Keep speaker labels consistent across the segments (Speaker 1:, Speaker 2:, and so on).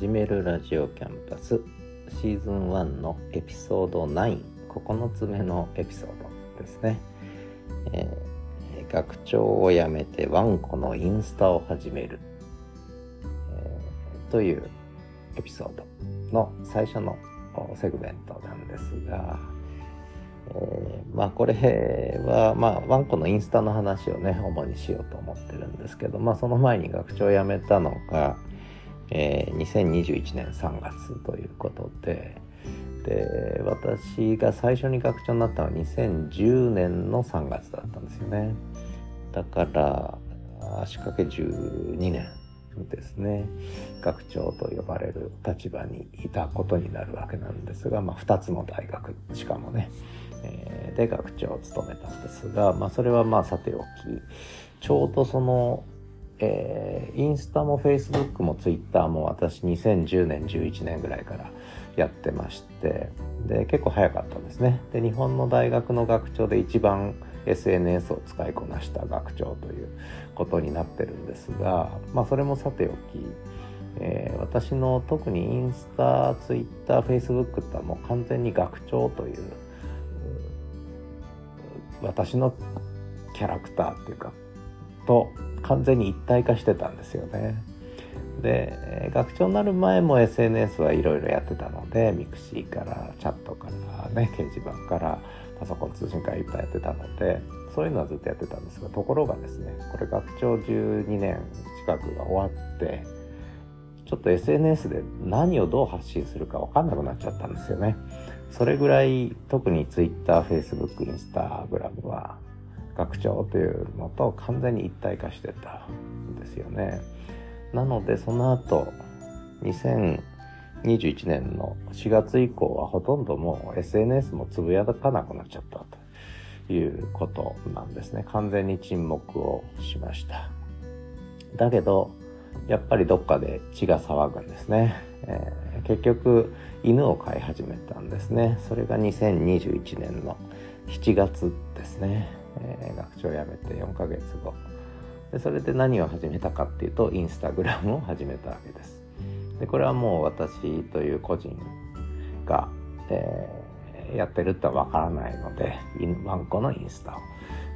Speaker 1: 始めるラジオキャンパス。シーズン1のエピソード99つ目のエピソードですね、えー、学長を辞めてワンコのインスタを始める、えー、というエピソードの最初のセグメントなんですが、えー、まあこれはまあワンコのインスタの話をね主にしようと思ってるんですけどまあその前に学長を辞めたのがえー、2021年3月ということでで私が最初に学長になったのは2010年の3月だったんですよね。だから足掛け12年ですね。学長と呼ばれる立場にいたことになるわけなんですが、まあ、2つの大学しかもね、えー、で学長を務めたんですが、まあ、それはまあさておきちょうどそのえー、インスタもフェイスブックもツイッターも私2010年11年ぐらいからやってましてで結構早かったんですね。で日本の大学の学長で一番 SNS を使いこなした学長ということになってるんですがまあそれもさておき、えー、私の特にインスタツイッターフェイスブックってもう完全に学長という私のキャラクターっていうかと完全に一体化してたんですよね。で学長になる前も SNS はいろいろやってたので mixi からチャットからね掲示板からパソコン通信会いっぱいやってたのでそういうのはずっとやってたんですがところがですねこれ学長12年近くが終わってちょっと SNS で何をどう発信するか分かんなくなっちゃったんですよね。それぐらい特に Twitter、Facebook、Instagram は学長というのと完全に一体化してたんですよね。なのでその後2021年の4月以降はほとんどもう SNS もつぶやかなくなっちゃったということなんですね。完全に沈黙をしました。だけどやっぱりどっかで血が騒ぐんですね。えー、結局犬を飼い始めたんですね。それが2021年の7月ですね。えー、学長を辞めて4ヶ月後。でそれで何を始めたかっていうとインスタグラムを始めたわけです。でこれはもう私という個人が、えー、やってるってわからないのでワンコのインスタを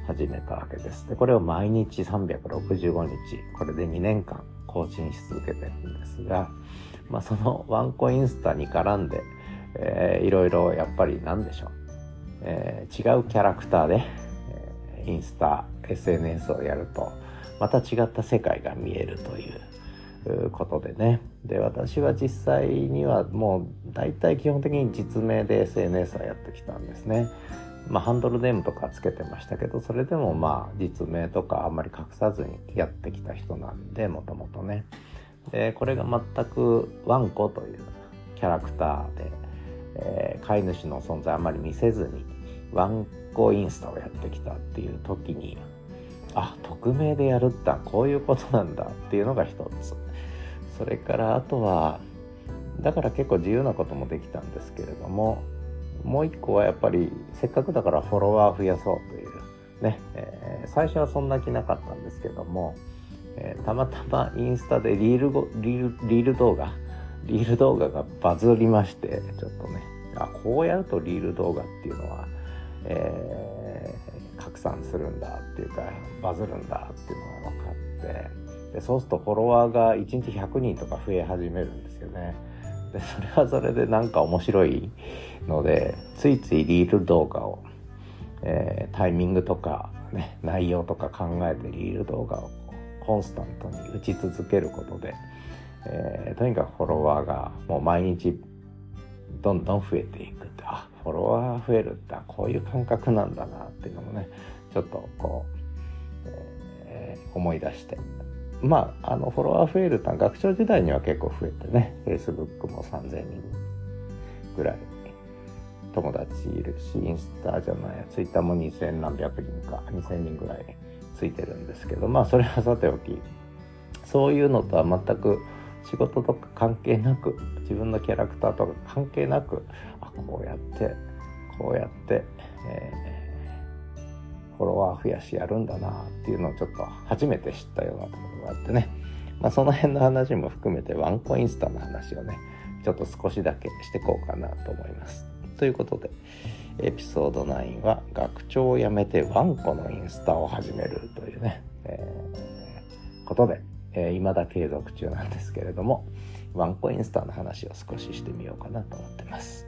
Speaker 1: 始めたわけです。でこれを毎日365日これで2年間更新し続けてるんですが、まあ、そのワンコインスタに絡んで、えー、いろいろやっぱり何でしょう、えー、違うキャラクターでインスタ SNS をやるとまた違った世界が見えるということでねで私は実際にはもう大体基本的に実名で SNS はやってきたんですね。まあ、ハンドルネームとかつけてましたけどそれでもまあ実名とかあんまり隠さずにやってきた人なんでもともとねでこれが全くワンコというキャラクターで、えー、飼い主の存在あんまり見せずにワンコインスタをやってきたっていう時にあ匿名でやるってこういうことなんだっていうのが一つ。それからあとはだから結構自由なこともできたんですけれどももう一個はやっぱりせっかくだからフォロワー増やそうというね、えー、最初はそんな気なかったんですけども、えー、たまたまインスタでリールごリールリール動画リール動画がバズりましてちょっとねあこうやるとリール動画っていうのはえー、拡散するんだっていうかバズるんだっていうのが分かってでそうするとフォロワーが1日100人とか増え始めるんですよね。でそれはそれでなんか面白いのでついついリール動画を、えー、タイミングとか、ね、内容とか考えてリール動画をコンスタントに打ち続けることで、えー、とにかくフォロワーがもう毎日どんどん増えていくってあフォロワー増えるってこういう感覚なんだなっていうのもねちょっとこう、えー、思い出して。まああのフォロワー増えるって学長時代には結構増えてね Facebook も3000人ぐらい友達いるしインスタじゃないやツイッターも2000何百人か2000人ぐらいついてるんですけどまあそれはさておきそういうのとは全く仕事とか関係なく自分のキャラクターとか関係なくこうやってこうやって、えー、フォロワー増やしやるんだなっていうのをちょっと初めて知ったようなところがあってねまあ、その辺の話も含めてワンコインスタの話をねちょっと少しだけしてこうかなと思います。ということでエピソード9は学長を辞めてワンコのインスタを始めるというね、えー、ことで、えー、未だ継続中なんですけれどもワンコインスタの話を少ししてみようかなと思ってます。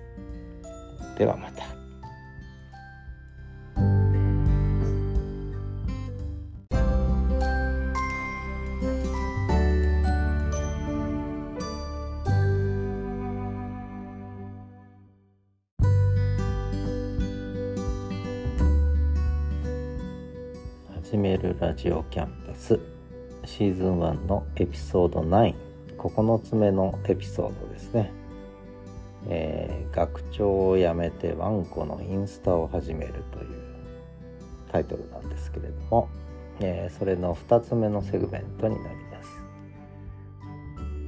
Speaker 1: ではまた。始めるラジオキャンパス。シーズン1のエピソード99つ目のエピソードですね、えー、学長を辞めてワンコのインスタを始めるというタイトルなんですけれども、えー、それの2つ目のセグメントになります、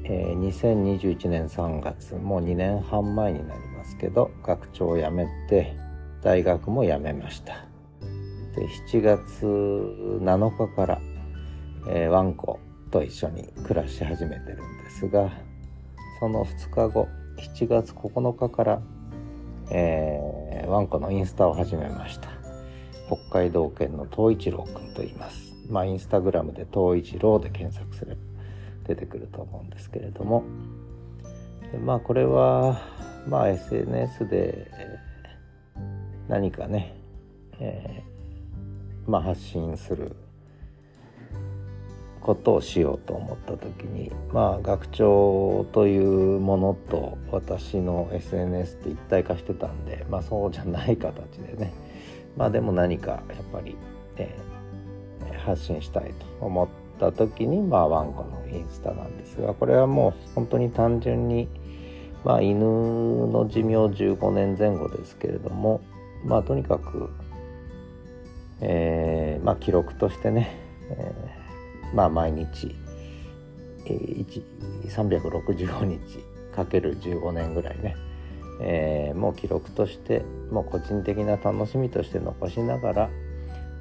Speaker 1: えー、2021年3月もう2年半前になりますけど学長を辞めて大学も辞めました。で7月7日から、えー、ワンコと一緒に暮らし始めてるんですがその2日後7月9日から、えー、ワンコのインスタを始めました。北海道犬の東一郎くんと言います。まあインスタグラムで東一郎で検索すれば出てくると思うんですけれども。でまあこれはまあ SNS で何かね、えまあ、発信することをしようと思った時にまあ学長というものと私の SNS って一体化してたんでまあそうじゃない形でね。まあでも何かやっぱり、え、発信したいと思った時にまあワンコのインスタなんですがこれはもう本当に単純にまあ犬の寿命15年前後ですけれどもまあとにかくえー、まあ、記録としてね、えー、まあ、毎日、えー、365日かける15年ぐらいね、えー、もう記録としてもう個人的な楽しみとして残しながら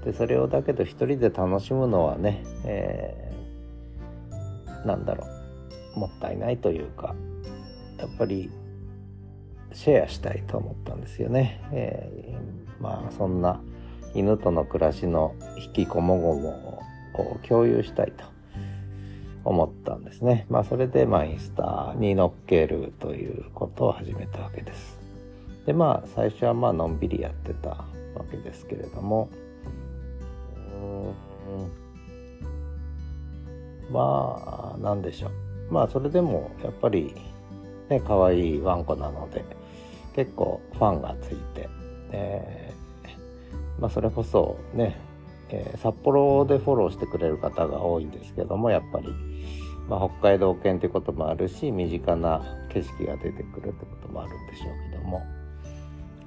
Speaker 1: でそれをだけど一人で楽しむのはね、えー、なんだろうもったいないというかやっぱりシェアしたいと思ったんですよね。えー、まあそんな犬との暮らしの引きこもごもを共有したいと思ったんですね。まあそれでまあインスタに乗っけるということを始めたわけです。でまあ最初はまあのんびりやってたわけですけれどもまあなんでしょうまあそれでもやっぱりね可愛いワンコなので結構ファンがついて、えまあ、それこそね、えー、札幌でフォローしてくれる方が多いんですけどもやっぱり、まあ、北海道犬ってこともあるし身近な景色が出てくるってこともあるんでしょうけども、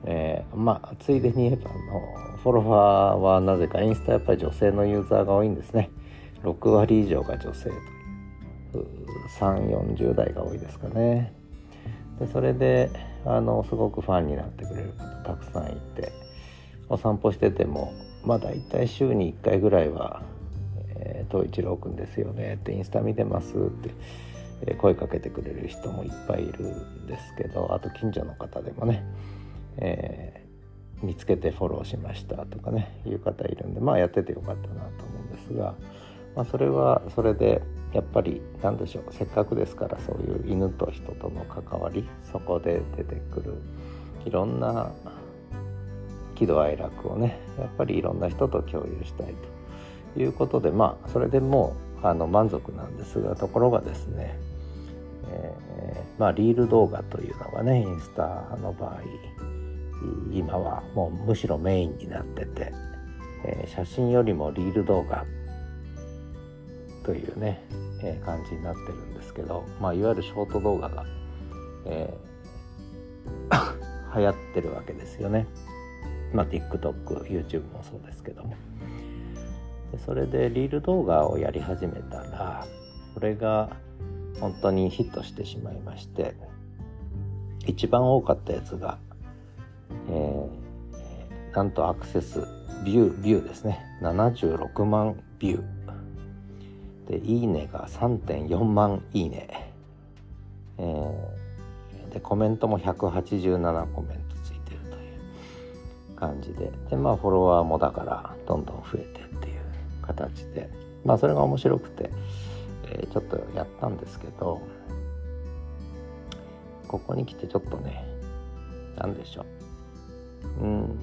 Speaker 1: えー、まあついでに言えばあのフォロワーはなぜかインスタやっぱり女性のユーザーが多いんですね。6割以上が女性という。3 4 0代が多いですかね。でそれであのすごくファンになってくれる方たくさんいてお散歩しててもまあ大体週に1回ぐらいは「えー、一郎くんですよね」って「インスタ見てます」って、声かけてくれる人もいっぱいいるんですけどあと近所の方でもね、えー、見つけてフォローしましたとかねいう方いるんでまあやっててよかったなと思うんですが、まあ、それはそれでやっぱり何でしょうせっかくですからそういう犬と人との関わりそこで出てくるいろんな喜怒哀楽をねやっぱりいろんな人と共有したいということでまあそれでもうあの満足なんですがところがですね、えー、まあリール動画というのがねインスタの場合今はもうむしろメインになってて、えー、写真よりもリール動画というね、えー、感じになってるんですけど、まあ、いわゆるショート動画が、えー、流行ってるわけですよね。まあ、TikTok、YouTube もそうですけども。でそれでリール動画をやり始めたらこれが本当にヒットしてしまいまして一番多かったやつが、えー、なんとアクセスビュービューですね。76万ビュー。でいいねが3.4万いいね、えー、でコメントも187コメント。感じで。でまあフォロワーもだからどんどん増えてっていう形で。まあそれが面白くて、えー、ちょっとやったんですけどここに来てちょっとね何でしょう。うん。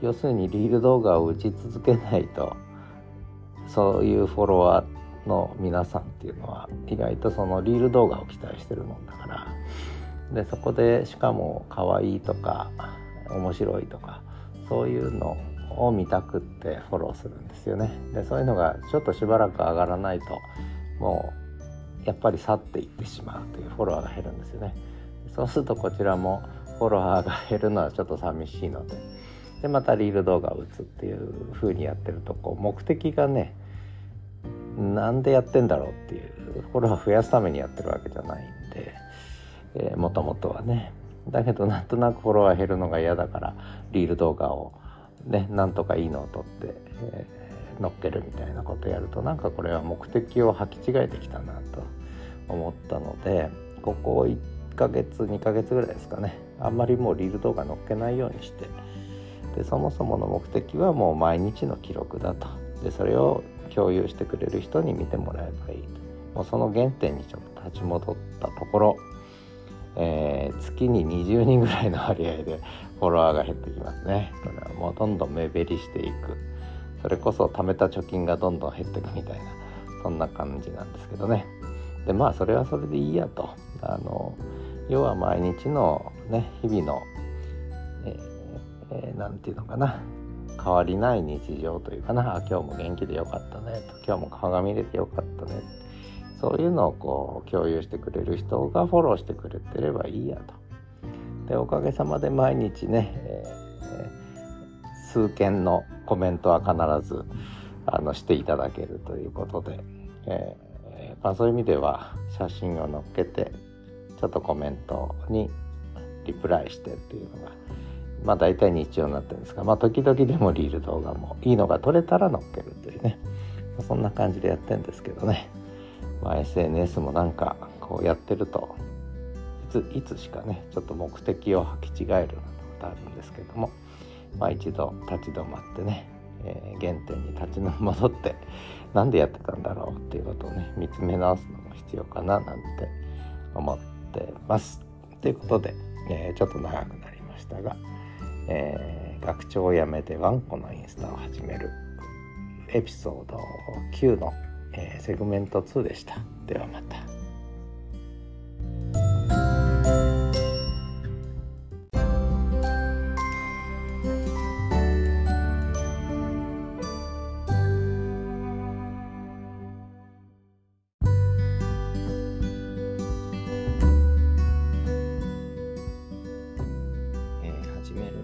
Speaker 1: 要するにリール動画を打ち続けないとそういうフォロワーの皆さんっていうのは意外とそのリール動画を期待してるもんだから。でそこでしかも可愛いとか面白いとかそういうのを見たくってフォローするんですよね。でそういうのがちょっとしばらく上がらないともうやっぱり去っていってしまうというフォロワーが減るんですよね。そうするとこちらもフォロワーが減るのは ちょっと寂しいのででまたリール動画を打つっていう風にやってるとこう目的がねなんでやってんだろうっていうフォロワー増やすためにやってるわけじゃないんで、えもともとはね。だけどなんとなくフォロワー減るのが嫌だからリール動画をねなんとかいいのを撮って、えー、乗っけるみたいなことやるとなんかこれは目的を履き違えてきたなと思ったのでここ1ヶ月2ヶ月ぐらいですかね。あんまりもうリール動画載っけないようにして。でそもそもの目的はもう毎日の記録だと。でそれを共有してくれる人に見てもらえばいいと。もうその原点にちょっと立ち戻ったところ、えー、月に20人ぐらいの割合でフォロワーが減ってきますね。これはもうどんどん目減りしていく。それこそ貯めた貯金がどんどん減っていくみたいなそんな感じなんですけどね。でまあそれはそれでいいやと。あの要は毎日のね日々の何、えーえー、て言うのかな。変わりない日常というかな。今日も元気でよかったねと。今日も鏡見れてよかったねそういうのをこう共有してくれる人がフォローしてくれてればいいやと。でおかげさまで毎日ね、えー、数件のコメントは必ずあのしていただけるということで、えーまあ、そういう意味では写真を載っけてちょっとコメントにリプライしてっていうのがまあ大体日常になってるんですがまあ時々でもリール動画もいいのが撮れたら載っけるというねそんな感じでやってるんですけどねまあ SNS もなんかこうやってるといつしかねちょっと目的を履き違えるようなことあるんですけどもまあ一度立ち止まってね、えー、原点に立ち戻って何でやってたんだろうっていうことをね見つめ直すのも必要かななんて思ってます。ということで、えー、ちょっと長くなりましたが、えー、学長を辞めてワンコのインスタを始めるエピソード9の、えー、セグメントツーでした。ではまた。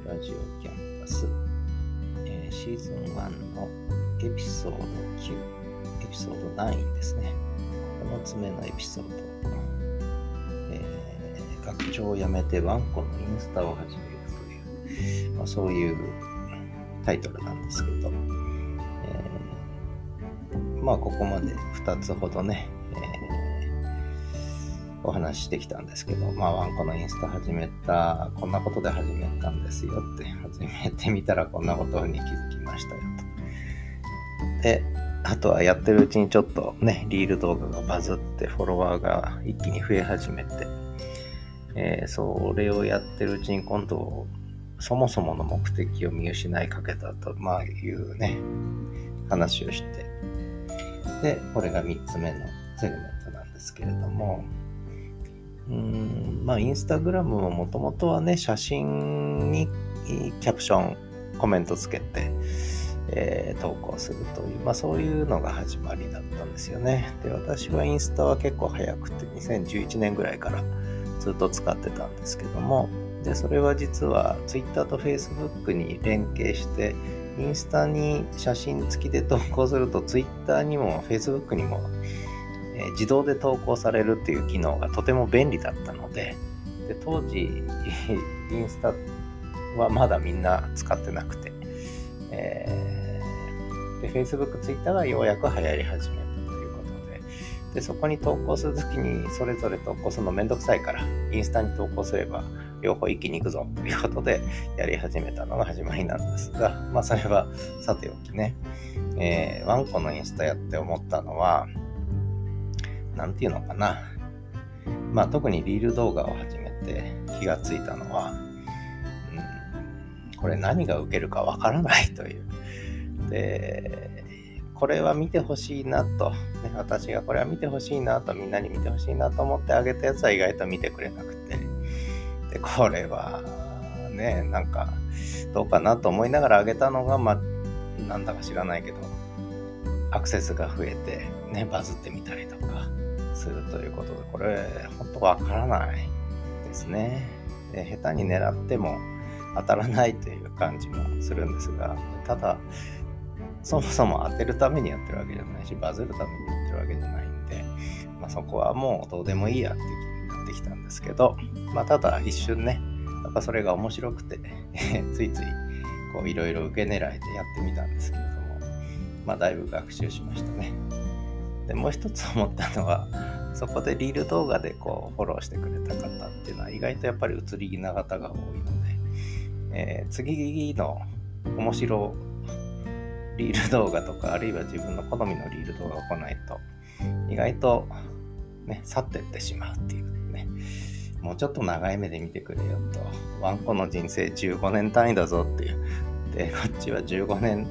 Speaker 1: ラジオキャンパス、えー、シーズン1のエピソード9ピソード9ですね。9つ目のエピソード。えー、学長を辞めてワンコのインスタを始めるという、まあ、そういうタイトルなんですけど、えー、まあここまで2つほどね、えー、お話ししてきたんですけど、まあワンコのインスタ始めた、こんなことで始めたんですよって、始めてみたらこんなことに気づきましたよと。で、あとはやってるうちにちょっとね、リール動画がバズってフォロワーが一気に増え始めて、えー、それをやってるうちに今度、そもそもの目的を見失いかけたと、まあいうね、話をして。で、これが3つ目のセグメントなんですけれども、うん、まあインスタグラムももともとはね、写真にキャプション、コメントつけて、えー、投稿するという、まあそういうのが始まりだったんですよね。で、私はインスタは結構早くて、2011年ぐらいからずっと使ってたんですけども、で、それは実は Twitter と Facebook に連携して、インスタに写真付きで投稿すると Twitter にも Facebook にも、えー、自動で投稿されるっていう機能がとても便利だったので、で当時、インスタはまだみんな使ってなくて、えー、で Facebook、Twitter がようやく流行り始めたということででそこに投稿するときにそれぞれ投稿するのめんどくさいからインスタに投稿すれば両方一気に行くぞということでやり始めたのが始まりなんですがまあそれはさておきね、えー、ワンコのインスタやって思ったのは何て言うのかな。まあ特にリール動画を始めて気がついたのは、これ何が受けるかわからないというでこれは見てほしいなと、ね、私がこれは見てほしいなと、みんなに見てほしいなと思ってあげたやつは意外と見てくれなくて、で、これはね、なんか、どうかなと思いながらあげたのが、まあ、なんだか知らないけど、アクセスが増えて、ね、バズってみたりとかするということで、これ、本当わからないですね。で下手に狙っても当たらないという感じもするんですが、ただ、そもそも当てるためにやってるわけじゃないし、バズるためにやってるわけじゃないんで、まあ、そこはもうどうでもいいやって気になってきたんですけど、まあ、ただ一瞬ね、やっぱそれが面白くて ついついこういろいろ受け狙いでやってみたんですけれども、まあ、だいぶ学習しましたね。で、もう一つ思ったのは、そこでリール動画でこうフォローしてくれた方っていうのは意外とやっぱり移り気な方が多いので、えー、次の面白リール動画とか、あるいは自分の好みのリール動画が来ないと、意外と、ね、去ってってしまうっていうね。もうちょっと長い目で見てくれよと。ワンコの人生15年単位だぞっていう。で、こっちは15年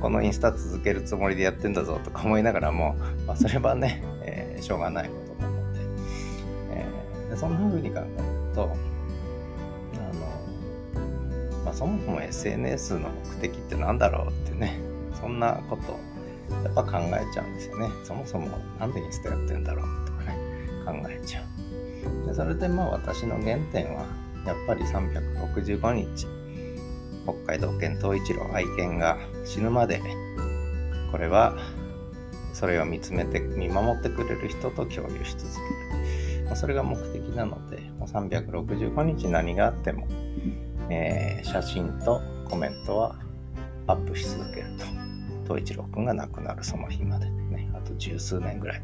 Speaker 1: このインスタ続けるつもりでやってんだぞとか思いながらも、まあ、それはね、えー、しょうがないことなので、えー、でそんな風に考えると、あの、まあ、そもそも SNS の目的って何だろうってね、そんなことやっぱ考えちゃうんですよね。そもそもなんでインスタやってんだろうとかね、考えちゃう。でそれでまあ私の原点はやっぱり365日北海道犬東一郎愛犬が死ぬまでこれはそれを見つめて見守ってくれる人と共有し続ける、ま、それが目的なのでもう365日何があっても、えー、写真とコメントはアップし続けると。東一郎くんが亡くなるその日までね、あと十数年ぐらい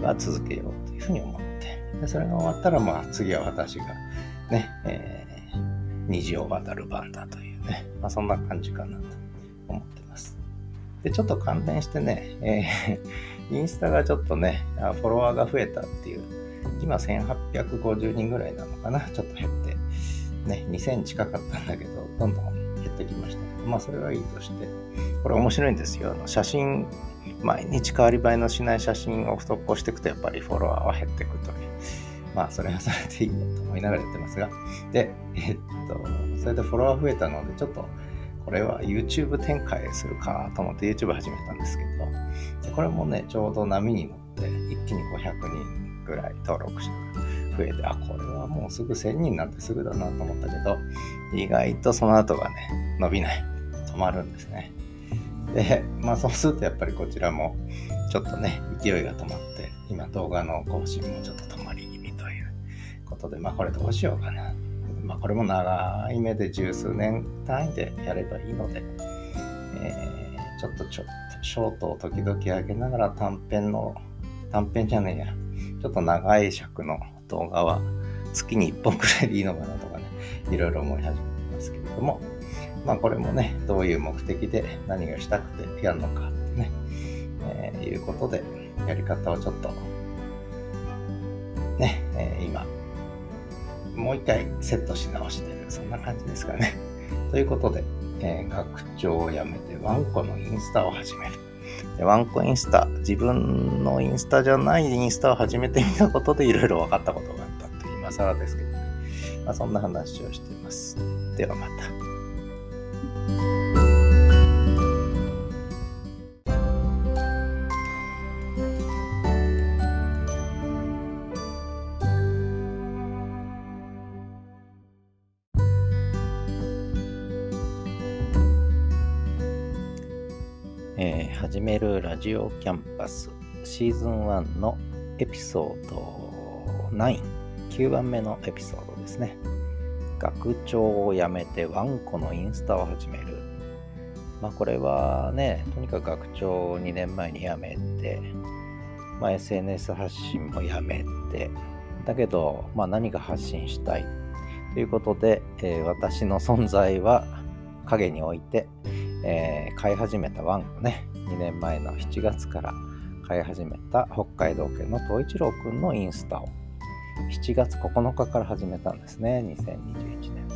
Speaker 1: は続けようというふうに思って、でそれが終わったら、まあ次は私がね、えー、虹を渡る番だというね、まあそんな感じかなと思ってます。で、ちょっと関連してね、えー、インスタがちょっとね、フォロワーが増えたっていう、今1850人ぐらいなのかな、ちょっと減って、ね、2000近かったんだけど、どんどん減ってきました。けど、まあそれはいいとして、これ面白いんですよ。写真、毎日変わり映えのしない写真を投稿していくと、やっぱりフォロワーは減っていくという。まあ、それはそれでいいやと思いながらやってますが。で、えっと、それでフォロワー増えたので、ちょっと、これは YouTube 展開するかなと思って YouTube 始めたんですけど、これもね、ちょうど波に乗って、一気に500人ぐらい登録者が増えて、あ、これはもうすぐ1000人なんてすぐだなと思ったけど、意外とその後がね、伸びない。止まるんですね。で、まあそうするとやっぱりこちらもちょっとね、勢いが止まって、今動画の更新もちょっと止まり気味ということで、まあこれどうしようかな。まあこれも長い目で十数年単位でやればいいので、えー、ちょっとちょっとショートを時々上げながら短編の、短編じゃねえや、ちょっと長い尺の動画は月に1本くらいでいいのかなとかね、いろいろ思い始めてますけれども、まあこれもね、どういう目的で何がしたくてやるのかってね、えー、いうことで、やり方をちょっと、ね、えー、今、もう一回セットし直してる、そんな感じですかね。ということで、えー、学長を辞めてワンコのインスタを始める。でワンコインスタ、自分のインスタじゃないインスタを始めてみたことでいろいろ分かったことがあったという今更ですけどね。まあ、そんな話をしています。ではまた。ジオキャンパスシーズン1のエピソード9、9番目のエピソードですね。学長を辞めてワンコのインスタを始める。まあこれはね、とにかく学長を2年前に辞めて、まあ、SNS 発信もやめてだけど、まあ、何が発信したいということで、えー、私の存在は影に置いて、えー、飼い始めたワンコね2年前の7月から飼い始めた北海道犬の東一郎くんのインスタを7月9日から始めたんですね。2021年。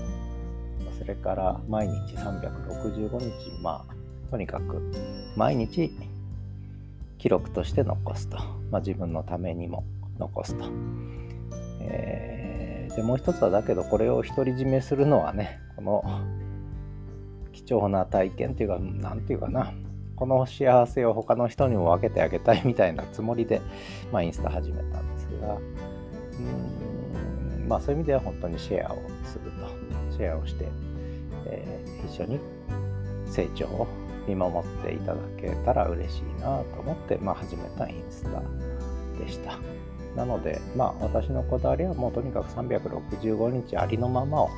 Speaker 1: それから毎日365日。まあとにかく毎日記録として残すと、まあ、自分のためにも残すと、えー、でもう一つはだけどこれを独り占めするのはねこの貴重な体験っていうか何て言うかな。この幸せを他の人にも分けてあげたいみたいなつもりで、まあ、インスタ始めたんですがうんまあそういう意味では本当にシェアをするとシェアをして、えー、一緒に成長を見守っていただけたら嬉しいなと思って、まあ、始めたインスタでした。なので、まあ、私のこだわりはもうとにかく365日ありのままを、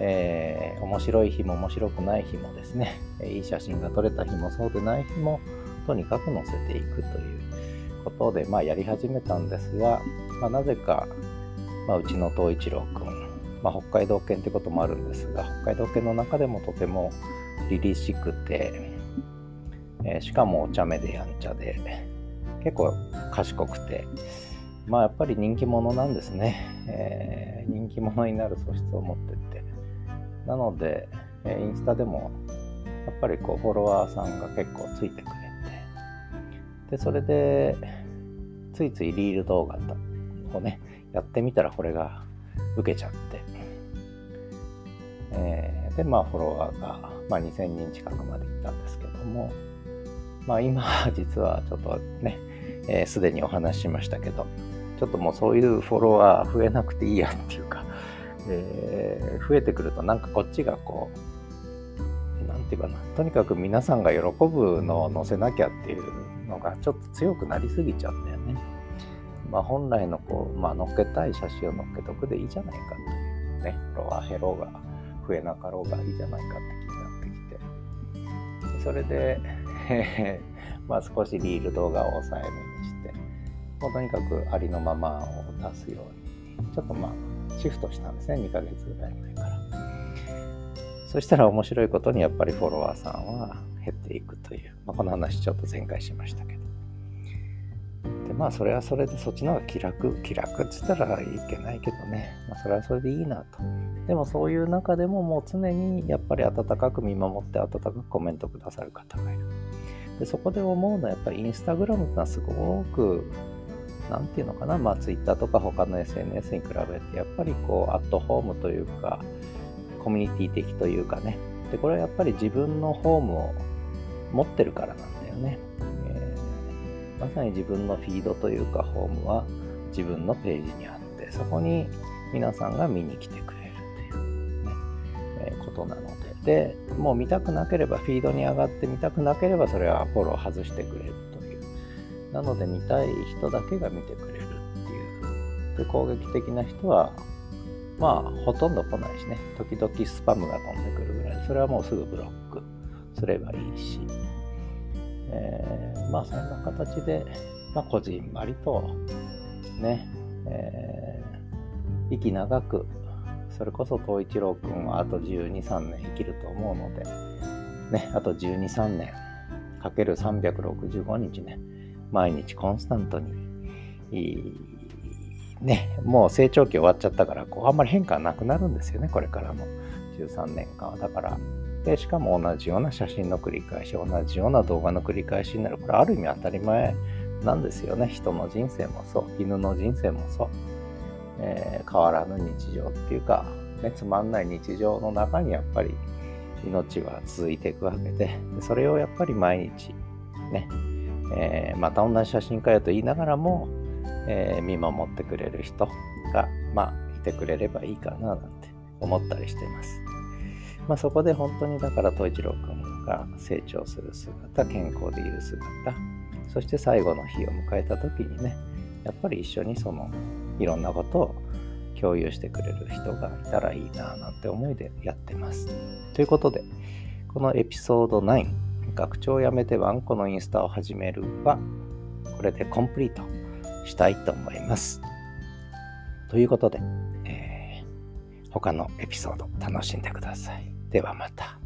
Speaker 1: えー、面白い日も面白くない日もですね、いい写真が撮れた日もそうでない日も、とにかく載せていくということで、まあ、やり始めたんですが、まあ、なぜか、まあ、うちの東一郎くん、まあ、北海道犬ってこともあるんですが、北海道犬の中でもとても凛々しくて、えー、しかもお茶目でやんちゃで、結構賢くて、まあやっぱり人気者なんですね。えー、人気者になる素質を持ってて。なので、え、インスタでもやっぱりこうフォロワーさんが結構ついてくれて、で、それで、ついついリール動画をね、やってみたらこれが受けちゃって、えー、で、まあフォロワーがまあ、2000人近くまで行ったんですけども、まあ、今実はちょっとねすで、ー、にお話ししましたけどちょっともうそういうフォロワー増えなくていいやっていうか、えー、増えてくるとなんかこっちがこうなんていうかなとにかく皆さんが喜ぶのを載せなきゃっていうのがちょっと強くなりすぎちゃうんだよね。まあ、本来のこう、まあ、載っけたい写真を載っけとくでいいじゃないかというね、フォロワー減ろうが増えなかろうがいいじゃないかって気になってきてそれで、え まあ少しリール動画を抑えめにして、もうとにかくありのままを出すように、ちょっとまあシフトしたんですね、2ヶ月ぐらい前から。そしたら面白いことにやっぱりフォロワーさんは減っていくという、まあ、この話ちょっと前回しましたけど。でまあそれはそれでそっちの方が気楽。気楽っつったらいけないけどね、まあ、それはそれでいいなと。でもそういう中でももう常にやっぱり温かく見守って温かくコメントくださる方がいる。でそこで思うのはやっぱりインスタグラムってのはすごく何て言うのかな？まあツイッターとか他の SNS に比べてやっぱりこうアットホームというかコミュニティ的というかね。でこれはやっぱり自分のホームを持ってるからなんだよね。まさに自分のフィードというかホームは自分のページにあってそこに皆さんが見に来てくれるという、ねえー、ことなので。でもう見たくなければフィードに上がって見たくなければそれはフォロー外してくれる。なので見たい人だけが見てくれるっていうで攻撃的な人はまあほとんど来ないしね。時々スパムが飛んでくるぐらい。それはもうすぐブロックすればいいし。えー、まあそんな形で、まあ、こじんまりとね、えー、息長くそれこそ東一郎くんはあと12、3年生きると思うので、ね、あと12、3年かける365日ね、毎日コンスタントに、ね、もう成長期終わっちゃったから、こうあんまり変化なくなるんですよね、これからの13年間は。だから、でしかも同じような写真の繰り返し同じような動画の繰り返しになる。これある意味当たり前なんですよね。人の人生もそう。犬の人生もそう、えー、変わらぬ日常っていうか、ね、つまんない日常の中にやっぱり命は続いていくわけでそれをやっぱり毎日ね、えー、また同じ写真家よと言いながらも、えー、見守ってくれる人がまあいてくれればいいかななんて思ったりしてます。まあ、そこで本当にだから統一郎君が成長する姿健康でいる姿そして最後の日を迎えた時にねやっぱり一緒にそのいろんなことを共有してくれる人がいたらいいななんて思いでやってます。ということでこのエピソード9学長を辞めてワンコのインスタを始めるはこれでコンプリートしたいと思います。ということで、えー、他のエピソード楽しんでください。ではまた。